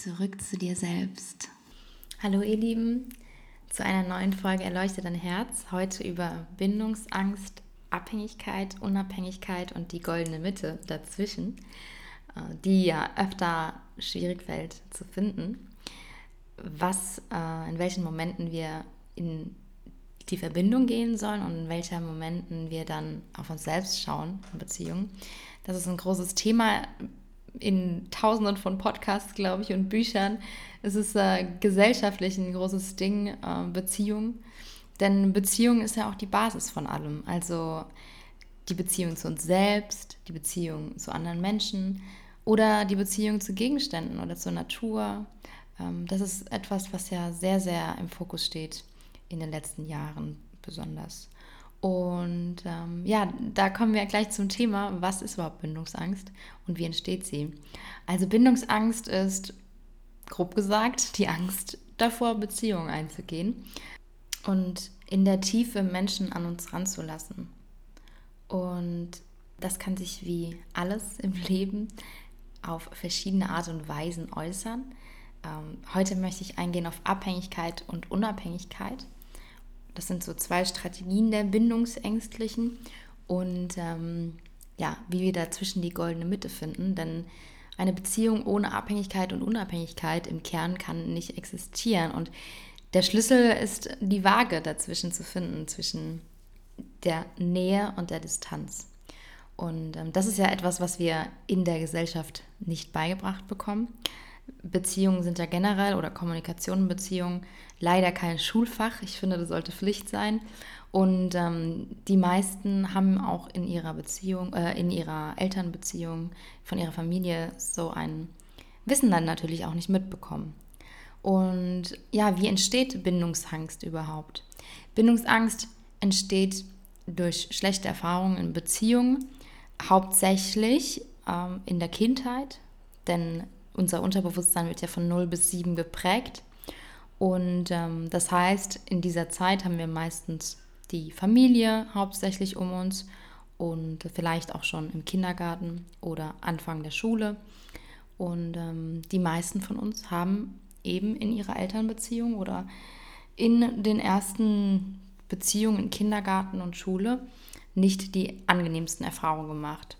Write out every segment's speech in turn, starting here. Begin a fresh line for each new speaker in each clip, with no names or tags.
zurück zu dir selbst. Hallo ihr Lieben, zu einer neuen Folge Erleuchte dein Herz. Heute über Bindungsangst, Abhängigkeit, Unabhängigkeit und die goldene Mitte dazwischen, äh, die ja öfter schwierig fällt zu finden. Was, äh, in welchen Momenten wir in die Verbindung gehen sollen und in welchen Momenten wir dann auf uns selbst schauen in Beziehungen. Das ist ein großes Thema in tausenden von Podcasts, glaube ich, und Büchern. Es ist äh, gesellschaftlich ein großes Ding, äh, Beziehung. Denn Beziehung ist ja auch die Basis von allem. Also die Beziehung zu uns selbst, die Beziehung zu anderen Menschen oder die Beziehung zu Gegenständen oder zur Natur. Ähm, das ist etwas, was ja sehr, sehr im Fokus steht in den letzten Jahren besonders. Und ähm, ja, da kommen wir gleich zum Thema, was ist überhaupt Bindungsangst und wie entsteht sie? Also Bindungsangst ist, grob gesagt, die Angst davor, Beziehungen einzugehen und in der Tiefe Menschen an uns ranzulassen. Und das kann sich wie alles im Leben auf verschiedene Art und Weisen äußern. Ähm, heute möchte ich eingehen auf Abhängigkeit und Unabhängigkeit das sind so zwei Strategien der Bindungsängstlichen und ähm, ja, wie wir dazwischen die goldene Mitte finden. Denn eine Beziehung ohne Abhängigkeit und Unabhängigkeit im Kern kann nicht existieren. Und der Schlüssel ist die Waage dazwischen zu finden, zwischen der Nähe und der Distanz. Und ähm, das ist ja etwas, was wir in der Gesellschaft nicht beigebracht bekommen. Beziehungen sind ja generell oder Kommunikation leider kein Schulfach. Ich finde, das sollte Pflicht sein. Und ähm, die meisten haben auch in ihrer Beziehung, äh, in ihrer Elternbeziehung, von ihrer Familie so ein Wissen dann natürlich auch nicht mitbekommen. Und ja, wie entsteht Bindungsangst überhaupt? Bindungsangst entsteht durch schlechte Erfahrungen in Beziehungen, hauptsächlich ähm, in der Kindheit, denn unser Unterbewusstsein wird ja von 0 bis 7 geprägt. Und ähm, das heißt, in dieser Zeit haben wir meistens die Familie hauptsächlich um uns und vielleicht auch schon im Kindergarten oder Anfang der Schule. Und ähm, die meisten von uns haben eben in ihrer Elternbeziehung oder in den ersten Beziehungen in Kindergarten und Schule nicht die angenehmsten Erfahrungen gemacht.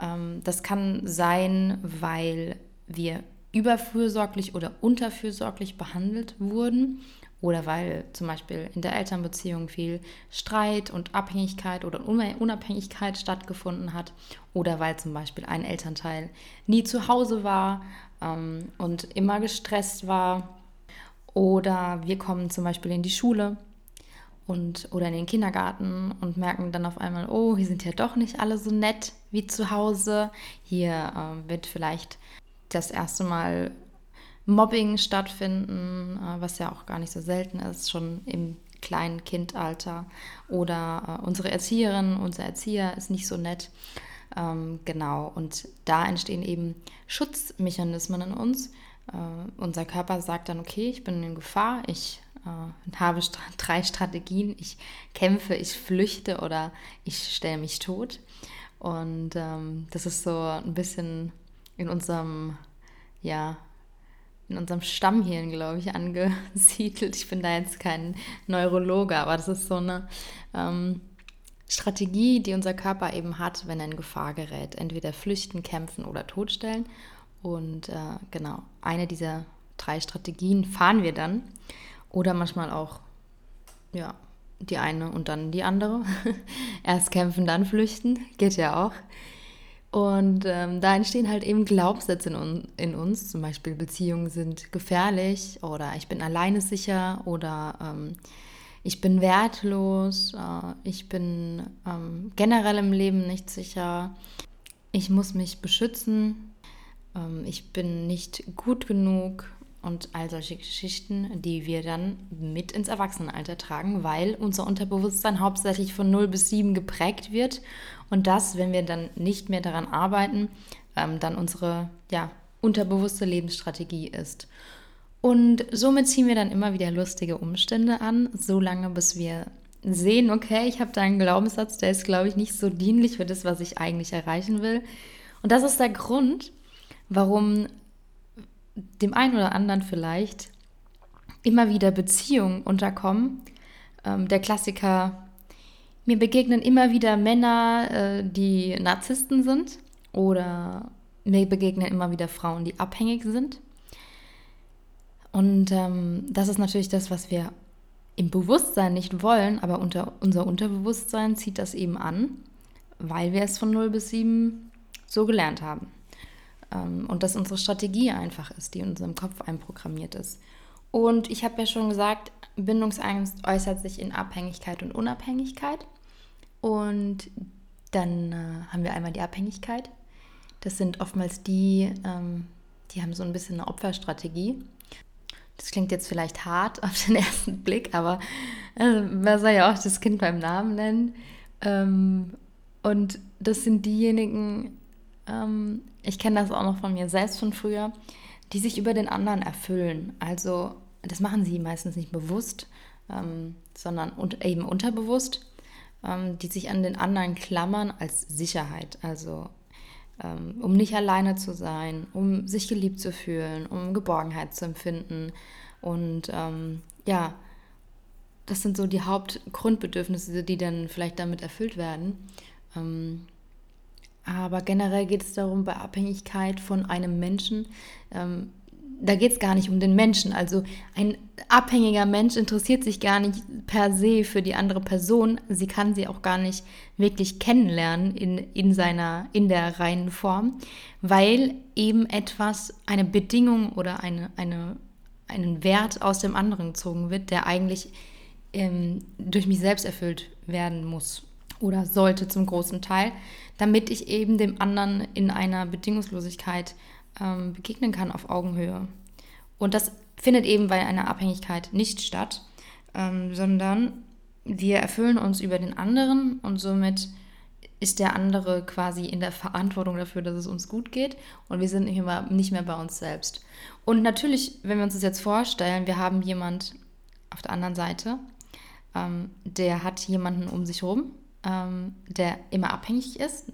Ähm, das kann sein, weil wir überfürsorglich oder unterfürsorglich behandelt wurden oder weil zum Beispiel in der Elternbeziehung viel Streit und Abhängigkeit oder Unabhängigkeit stattgefunden hat oder weil zum Beispiel ein Elternteil nie zu Hause war ähm, und immer gestresst war oder wir kommen zum Beispiel in die Schule und oder in den Kindergarten und merken dann auf einmal, oh, hier sind ja doch nicht alle so nett wie zu Hause. Hier äh, wird vielleicht das erste Mal Mobbing stattfinden, äh, was ja auch gar nicht so selten ist, schon im kleinen Kindalter. Oder äh, unsere Erzieherin, unser Erzieher ist nicht so nett. Ähm, genau, und da entstehen eben Schutzmechanismen in uns. Äh, unser Körper sagt dann, okay, ich bin in Gefahr, ich habe drei Strategien, ich kämpfe, ich flüchte oder ich stelle mich tot. Und ähm, das ist so ein bisschen in unserem, ja, in unserem Stammhirn, glaube ich, angesiedelt. Ich bin da jetzt kein Neurologe, aber das ist so eine ähm, Strategie, die unser Körper eben hat, wenn er in Gefahr gerät. Entweder flüchten, kämpfen oder totstellen. Und äh, genau, eine dieser drei Strategien fahren wir dann. Oder manchmal auch, ja, die eine und dann die andere. Erst kämpfen, dann flüchten. Geht ja auch. Und ähm, da entstehen halt eben Glaubenssätze in, in, uns, zum Beispiel Beziehungen sind gefährlich oder ich bin alleine sicher oder ähm, ich bin wertlos, äh, ich bin ähm, generell im Leben nicht sicher, ich muss mich beschützen, ähm, ich bin nicht gut genug und all solche Geschichten, die wir dann mit ins Erwachsenenalter tragen, weil unser Unterbewusstsein hauptsächlich von 0 bis 7 geprägt wird und das, wenn wir dann nicht mehr daran arbeiten, ähm, dann unsere ja, unterbewusste Lebensstrategie ist. Und somit ziehen wir dann immer wieder lustige Umstände an, solange bis wir sehen, okay, ich habe da einen Glaubenssatz, der ist, glaube ich, nicht so dienlich für das, was ich eigentlich erreichen will. Und das ist der Grund, warum dem einen oder anderen vielleicht immer wieder Beziehungen unterkommen. Ähm, der Klassiker, mir begegnen immer wieder Männer, äh, die Narzissten sind oder mir begegnen immer wieder Frauen, die abhängig sind. Und ähm, das ist natürlich das, was wir im Bewusstsein nicht wollen, aber unter unser Unterbewusstsein zieht das eben an, weil wir es von 0 bis 7 so gelernt haben. Ähm, und dass unsere Strategie einfach ist, die in unserem Kopf einprogrammiert ist. Und ich habe ja schon gesagt, Bindungsangst äußert sich in Abhängigkeit und Unabhängigkeit. Und dann äh, haben wir einmal die Abhängigkeit. Das sind oftmals die, ähm, die haben so ein bisschen eine Opferstrategie. Das klingt jetzt vielleicht hart auf den ersten Blick, aber äh, man soll ja auch das Kind beim Namen nennen. Ähm, und das sind diejenigen, ähm, ich kenne das auch noch von mir selbst von früher, die sich über den anderen erfüllen. Also das machen sie meistens nicht bewusst, ähm, sondern un eben unterbewusst, ähm, die sich an den anderen klammern als Sicherheit. Also ähm, um nicht alleine zu sein, um sich geliebt zu fühlen, um Geborgenheit zu empfinden. Und ähm, ja, das sind so die Hauptgrundbedürfnisse, die dann vielleicht damit erfüllt werden. Ähm, aber generell geht es darum, bei Abhängigkeit von einem Menschen, ähm, da geht es gar nicht um den Menschen. Also ein abhängiger Mensch interessiert sich gar nicht per se für die andere Person. Sie kann sie auch gar nicht wirklich kennenlernen in, in seiner, in der reinen Form, weil eben etwas, eine Bedingung oder eine, eine, einen Wert aus dem anderen gezogen wird, der eigentlich ähm, durch mich selbst erfüllt werden muss oder sollte zum großen Teil, damit ich eben dem anderen in einer Bedingungslosigkeit ähm, begegnen kann auf Augenhöhe. Und das findet eben bei einer Abhängigkeit nicht statt, ähm, sondern wir erfüllen uns über den anderen und somit ist der andere quasi in der Verantwortung dafür, dass es uns gut geht und wir sind nicht mehr, nicht mehr bei uns selbst. Und natürlich, wenn wir uns das jetzt vorstellen, wir haben jemand auf der anderen Seite, ähm, der hat jemanden um sich herum, ähm, der immer abhängig ist,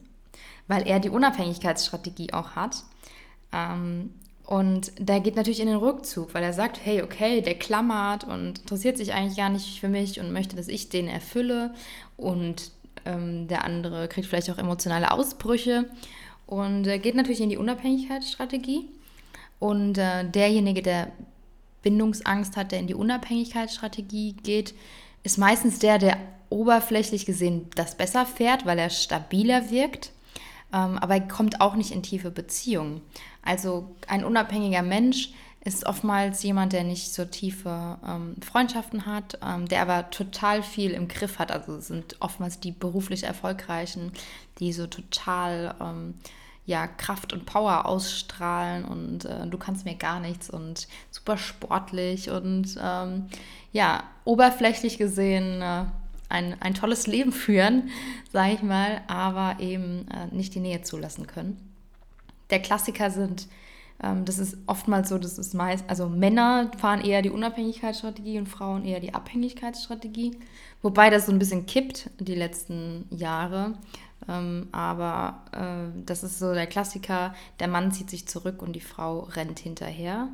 weil er die Unabhängigkeitsstrategie auch hat. Ähm, und der geht natürlich in den Rückzug, weil er sagt, hey, okay, der klammert und interessiert sich eigentlich gar nicht für mich und möchte, dass ich den erfülle. Und ähm, der andere kriegt vielleicht auch emotionale Ausbrüche. Und er geht natürlich in die Unabhängigkeitsstrategie. Und äh, derjenige, der Bindungsangst hat, der in die Unabhängigkeitsstrategie geht, ist meistens der, der oberflächlich gesehen das besser fährt, weil er stabiler wirkt ähm, aber er kommt auch nicht in tiefe Beziehungen. Also ein unabhängiger Mensch ist oftmals jemand, der nicht so tiefe ähm, Freundschaften hat, ähm, der aber total viel im Griff hat. Also sind oftmals die beruflich Erfolgreichen, die so total ähm, ja, Kraft und Power ausstrahlen und äh, du kannst mir gar nichts und super sportlich und ähm, ja, oberflächlich gesehen äh, ein, ein tolles Leben führen, sage ich mal, aber eben äh, nicht die Nähe zulassen können. Der Klassiker sind, ähm, das ist oftmals so, das ist meist, also Männer fahren eher die Unabhängigkeitsstrategie und Frauen eher die Abhängigkeitsstrategie, wobei das so ein bisschen kippt die letzten Jahre. Ähm, aber äh, das ist so der Klassiker, der Mann zieht sich zurück und die Frau rennt hinterher.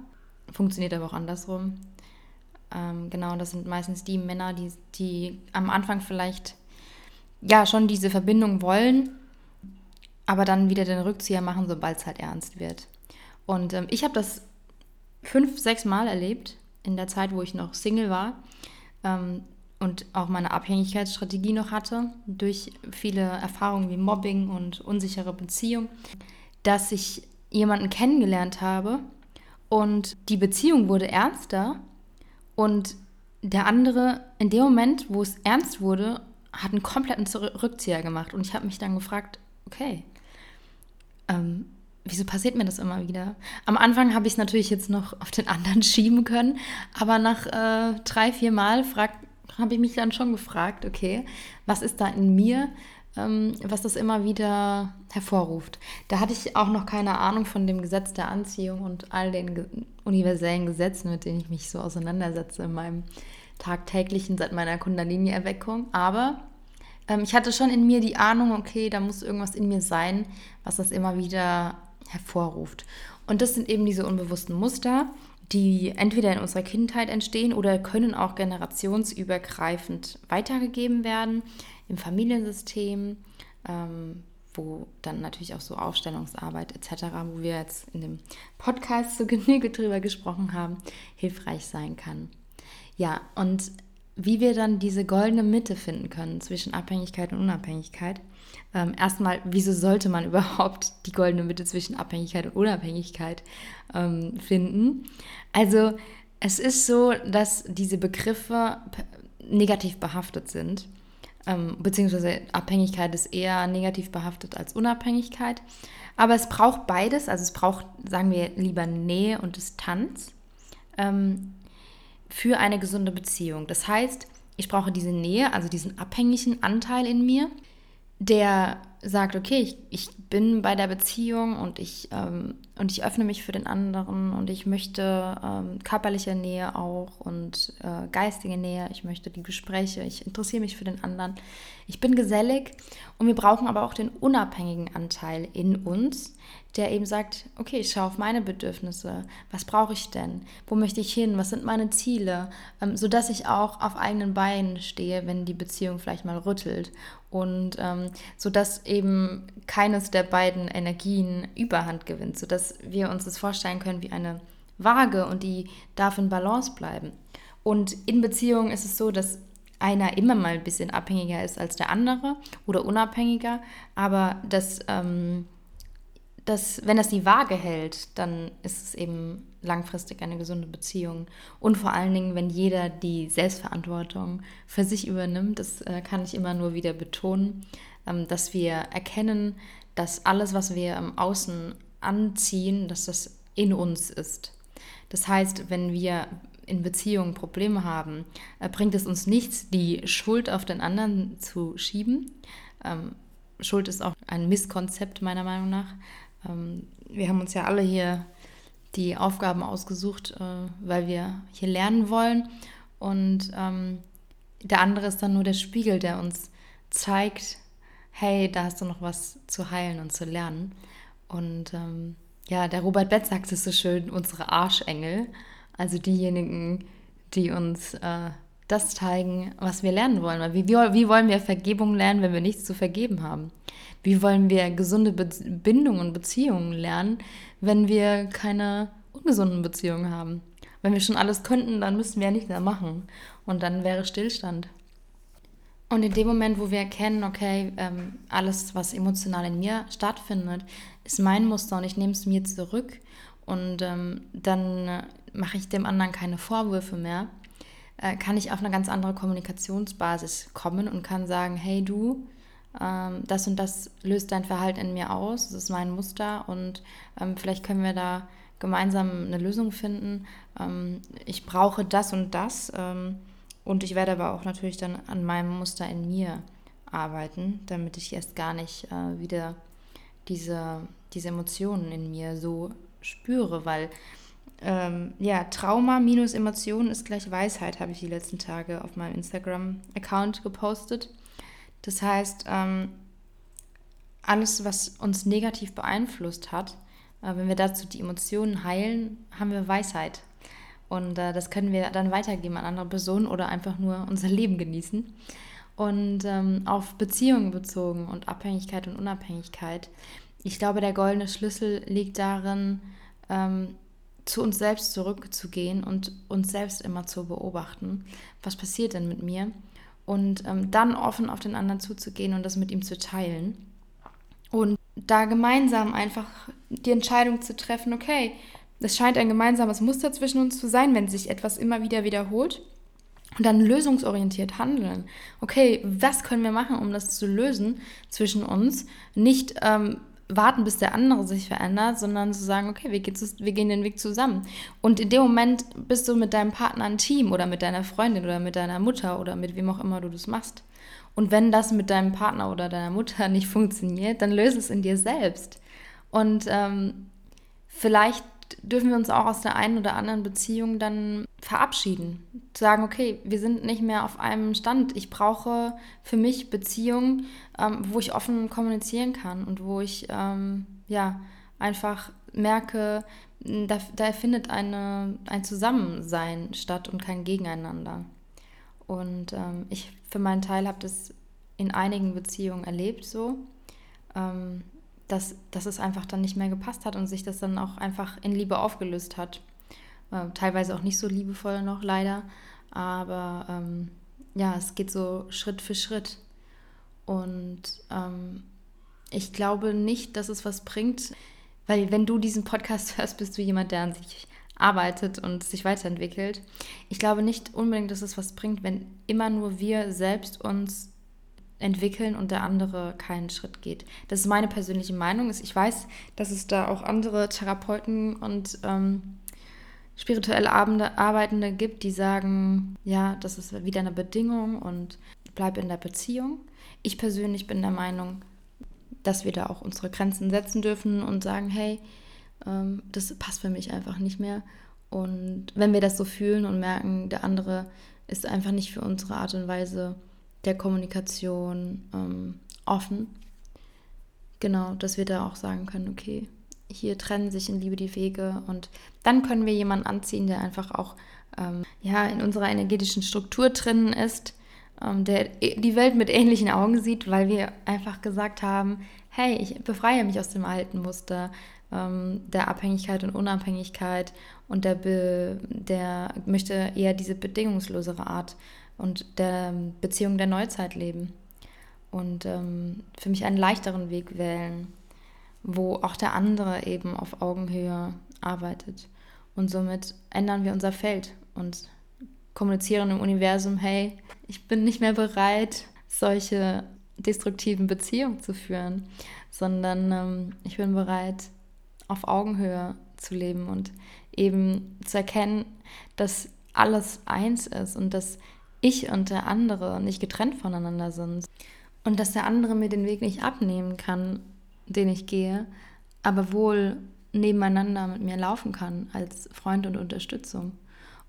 Funktioniert aber auch andersrum. Ähm, genau, das sind meistens die Männer, die, die am Anfang vielleicht ja schon diese Verbindung wollen, aber dann wieder den Rückzieher machen, sobald es halt ernst wird. Und ähm, ich habe das fünf, sechs Mal erlebt in der Zeit, wo ich noch Single war ähm, und auch meine Abhängigkeitsstrategie noch hatte, durch viele Erfahrungen wie Mobbing und unsichere Beziehung, dass ich jemanden kennengelernt habe und die Beziehung wurde ernster und der andere, in dem Moment, wo es ernst wurde, hat einen kompletten Rückzieher gemacht. Und ich habe mich dann gefragt, okay, ähm, wieso passiert mir das immer wieder? Am Anfang habe ich es natürlich jetzt noch auf den anderen schieben können, aber nach äh, drei, vier Mal habe ich mich dann schon gefragt, okay, was ist da in mir, was das immer wieder hervorruft. Da hatte ich auch noch keine Ahnung von dem Gesetz der Anziehung und all den universellen Gesetzen, mit denen ich mich so auseinandersetze in meinem tagtäglichen seit meiner Kundalini-Erweckung. Aber ähm, ich hatte schon in mir die Ahnung, okay, da muss irgendwas in mir sein, was das immer wieder hervorruft. Und das sind eben diese unbewussten Muster, die entweder in unserer Kindheit entstehen oder können auch generationsübergreifend weitergegeben werden im Familiensystem, ähm, wo dann natürlich auch so Aufstellungsarbeit etc., wo wir jetzt in dem Podcast so Genüge drüber gesprochen haben, hilfreich sein kann. Ja, und wie wir dann diese goldene Mitte finden können zwischen Abhängigkeit und Unabhängigkeit. Ähm, erstmal, wieso sollte man überhaupt die goldene Mitte zwischen Abhängigkeit und Unabhängigkeit ähm, finden? Also es ist so, dass diese Begriffe negativ behaftet sind, ähm, beziehungsweise Abhängigkeit ist eher negativ behaftet als Unabhängigkeit. Aber es braucht beides, also es braucht, sagen wir lieber Nähe und Distanz. Ähm, für eine gesunde Beziehung. Das heißt, ich brauche diese Nähe, also diesen abhängigen Anteil in mir, der sagt, okay, ich, ich bin bei der Beziehung und ich, ähm, und ich öffne mich für den anderen und ich möchte ähm, körperliche Nähe auch und äh, geistige Nähe, ich möchte die Gespräche, ich interessiere mich für den anderen. Ich bin gesellig und wir brauchen aber auch den unabhängigen Anteil in uns, der eben sagt, okay, ich schaue auf meine Bedürfnisse, was brauche ich denn, wo möchte ich hin, was sind meine Ziele, ähm, sodass ich auch auf eigenen Beinen stehe, wenn die Beziehung vielleicht mal rüttelt. Und ähm, sodass eben keines der beiden Energien Überhand gewinnt, sodass wir uns das vorstellen können wie eine Waage und die darf in Balance bleiben. Und in Beziehungen ist es so, dass einer immer mal ein bisschen abhängiger ist als der andere oder unabhängiger, aber dass ähm, dass, wenn das die Waage hält, dann ist es eben langfristig eine gesunde Beziehung. Und vor allen Dingen, wenn jeder die Selbstverantwortung für sich übernimmt, das äh, kann ich immer nur wieder betonen, dass wir erkennen, dass alles, was wir im Außen anziehen, dass das in uns ist. Das heißt, wenn wir in Beziehungen Probleme haben, äh, bringt es uns nichts, die Schuld auf den anderen zu schieben. Ähm, Schuld ist auch ein Misskonzept meiner Meinung nach, ähm, wir haben uns ja alle hier die Aufgaben ausgesucht, äh, weil wir hier lernen wollen. Und ähm, der andere ist dann nur der Spiegel, der uns zeigt, hey, da hast du noch was zu heilen und zu lernen. Und ähm, ja, der Robert Betz sagt es so schön, unsere Arschengel, also diejenigen, die uns äh, das zeigen, was wir lernen wollen. Weil wie, wie, wollen wir Vergebung lernen, wenn wir nichts zu vergeben haben? Wie wollen wir gesunde Be Bindungen und Beziehungen lernen, wenn wir keine ungesunden Beziehungen haben? Wenn wir schon alles könnten, dann müssten wir ja nichts mehr machen. Und dann wäre Stillstand. Und in dem Moment, wo wir erkennen, okay, ähm, alles, was emotional in mir stattfindet, ist mein Muster und ich nehme es mir zurück und ähm, dann äh, mache ich dem anderen keine Vorwürfe mehr, äh, kann ich auf eine ganz andere Kommunikationsbasis kommen und kann sagen, hey du, ähm, das und das löst dein Verhalten in mir aus, das ist mein Muster und ähm, vielleicht können wir da gemeinsam eine Lösung finden. Ähm, ich brauche das und das ähm, und ich werde aber auch natürlich dann an meinem Muster in mir arbeiten, damit ich erst gar nicht äh, wieder diese, diese Emotionen in mir so spüre, weil ähm, ja, Trauma minus Emotionen ist gleich Weisheit, habe ich die letzten Tage auf meinem Instagram-Account gepostet. Das heißt, ähm, alles, was uns negativ beeinflusst hat, äh, wenn wir dazu die Emotionen heilen, haben wir Weisheit. Und äh, das können wir dann weitergeben an andere Personen oder einfach nur unser Leben genießen. Und ähm, auf Beziehungen bezogen und Abhängigkeit und Unabhängigkeit. Ich glaube, der goldene Schlüssel liegt darin, ähm, zu uns selbst zurückzugehen und uns selbst immer zu beobachten. Was passiert denn mit mir? und ähm, dann offen auf den anderen zuzugehen und das mit ihm zu teilen. Und da gemeinsam einfach die Entscheidung zu treffen, okay, es scheint ein gemeinsames Muster zwischen uns zu sein, wenn sich etwas immer wieder wiederholt. Und dann lösungsorientiert handeln. Okay, was können wir machen, um das zu lösen zwischen uns? Nicht ähm, warten, bis der andere sich verändert, sondern zu sagen, okay, wir wir gehen den Weg zusammen. Und in dem Moment bist du mit deinem Partner ein Team oder mit deiner Freundin oder mit deiner Mutter oder mit wem auch immer du das machst. Und wenn das mit deinem Partner oder deiner Mutter nicht funktioniert, dann löse es in dir selbst. Und ähm, vielleicht dürfen wir uns auch aus der einen oder anderen Beziehung dann verabschieden. Sagen, okay, wir sind nicht mehr auf einem Stand. Ich brauche für mich Beziehungen, ähm, wo ich offen kommunizieren kann und wo ich ähm, ja einfach merke, da, da findet eine, ein Zusammensein statt und kein Gegeneinander. Und ähm, ich für meinen Teil habe das in einigen Beziehungen erlebt so, ähm, dass, dass es einfach dann nicht mehr gepasst hat und sich das dann auch einfach in Liebe aufgelöst hat. Äh, teilweise auch nicht so liebevoll noch, leider. Aber ähm, ja, es geht so Schritt für Schritt. Und ähm, ich glaube nicht, dass es was bringt, weil wenn du diesen Podcast hörst, bist du jemand, der an sich arbeitet und sich weiterentwickelt. Ich glaube nicht unbedingt, dass es was bringt, wenn immer nur wir selbst uns entwickeln und der andere keinen Schritt geht. Das ist meine persönliche Meinung. Ich weiß, dass es da auch andere Therapeuten und ähm, spirituell Arbeitende gibt, die sagen, ja, das ist wieder eine Bedingung und bleib in der Beziehung. Ich persönlich bin der Meinung, dass wir da auch unsere Grenzen setzen dürfen und sagen, hey, ähm, das passt für mich einfach nicht mehr. Und wenn wir das so fühlen und merken, der andere ist einfach nicht für unsere Art und Weise der Kommunikation ähm, offen, genau, dass wir da auch sagen können, okay, hier trennen sich in Liebe die Wege und dann können wir jemanden anziehen, der einfach auch ähm, ja, in unserer energetischen Struktur drinnen ist ähm, der die Welt mit ähnlichen Augen sieht, weil wir einfach gesagt haben, hey, ich befreie mich aus dem alten Muster ähm, der Abhängigkeit und Unabhängigkeit und der, Be der möchte eher diese bedingungslosere Art und der Beziehung der Neuzeit leben und ähm, für mich einen leichteren Weg wählen, wo auch der andere eben auf Augenhöhe arbeitet. Und somit ändern wir unser Feld und kommunizieren im Universum, hey, ich bin nicht mehr bereit, solche destruktiven Beziehungen zu führen, sondern ähm, ich bin bereit, auf Augenhöhe zu leben und eben zu erkennen, dass alles eins ist und dass ich und der andere nicht getrennt voneinander sind und dass der andere mir den Weg nicht abnehmen kann, den ich gehe, aber wohl nebeneinander mit mir laufen kann als Freund und Unterstützung.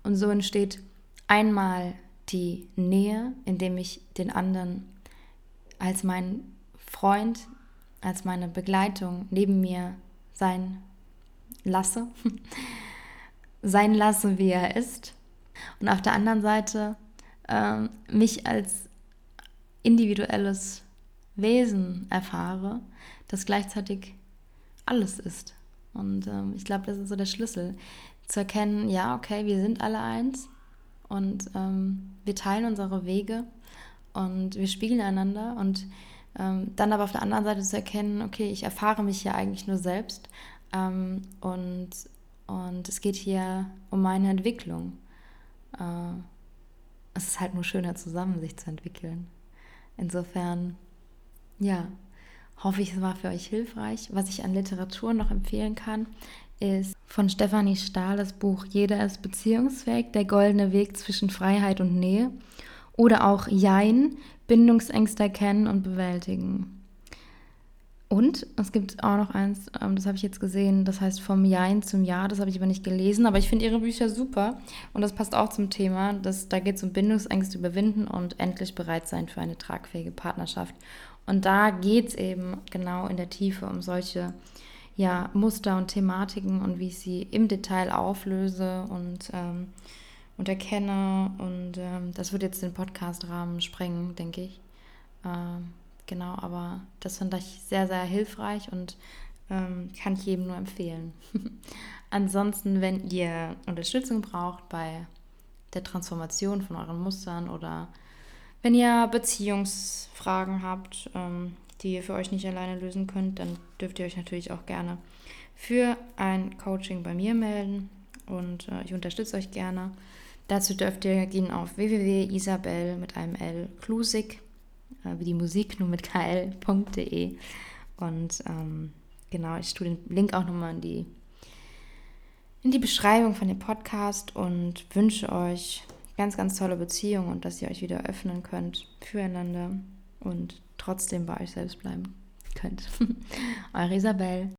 Und so entsteht Einmal die Nähe, indem ich den anderen als meinen Freund, als meine Begleitung neben mir sein lasse, sein lasse, wie er ist. Und auf der anderen Seite äh, mich als individuelles Wesen erfahre, das gleichzeitig alles ist. Und äh, ich glaube, das ist so der Schlüssel, zu erkennen, ja, okay, wir sind alle eins, und ähm, wir teilen unsere Wege und wir spiegeln einander und ähm, dann aber auf der anderen Seite zu erkennen, okay, ich erfahre mich hier eigentlich nur selbst ähm, und, und es geht hier um meine Entwicklung. Äh, es ist halt nur schöner zusammen, sich zu entwickeln. Insofern, ja, hoffe ich, es war für euch hilfreich. Was ich an Literatur noch empfehlen kann, ist von Stefanie Stahl das Buch Jeder ist beziehungsfähig, der goldene Weg zwischen Freiheit und Nähe. Oder auch Jein, Bindungsängste erkennen und bewältigen. Und es gibt auch noch eins, ähm, das habe ich jetzt gesehen, das heißt Vom Jein zum Ja, das habe ich aber nicht gelesen, aber ich finde ihre Bücher super und das passt auch zum Thema. Das, da geht es um Bindungsängste überwinden und endlich bereit sein für eine tragfähige Partnerschaft. Und da geht es eben genau in der Tiefe um solche ja, Muster und Thematiken und wie ich sie im Detail auflöse und, ähm, und erkenne. Und ähm, das wird jetzt den Podcast-Rahmen sprengen, denke ich. Ähm, genau, aber das fand ich sehr, sehr hilfreich und ähm, kann ich jedem nur empfehlen. Ansonsten, wenn ihr Unterstützung braucht bei der Transformation von euren Mustern oder wenn ihr Beziehungsfragen habt, ähm, die ihr für euch nicht alleine lösen könnt, dann dürft ihr euch natürlich auch gerne für ein Coaching bei mir melden und äh, ich unterstütze euch gerne. Dazu dürft ihr gehen auf www.isabel mit einem L Klusig, äh, wie die Musik, nur mit kl.de und ähm, genau, ich tue den Link auch nochmal in die, in die Beschreibung von dem Podcast und wünsche euch ganz, ganz tolle Beziehungen und dass ihr euch wieder öffnen könnt füreinander und trotzdem bei euch selbst bleiben könnt. Eure Isabel.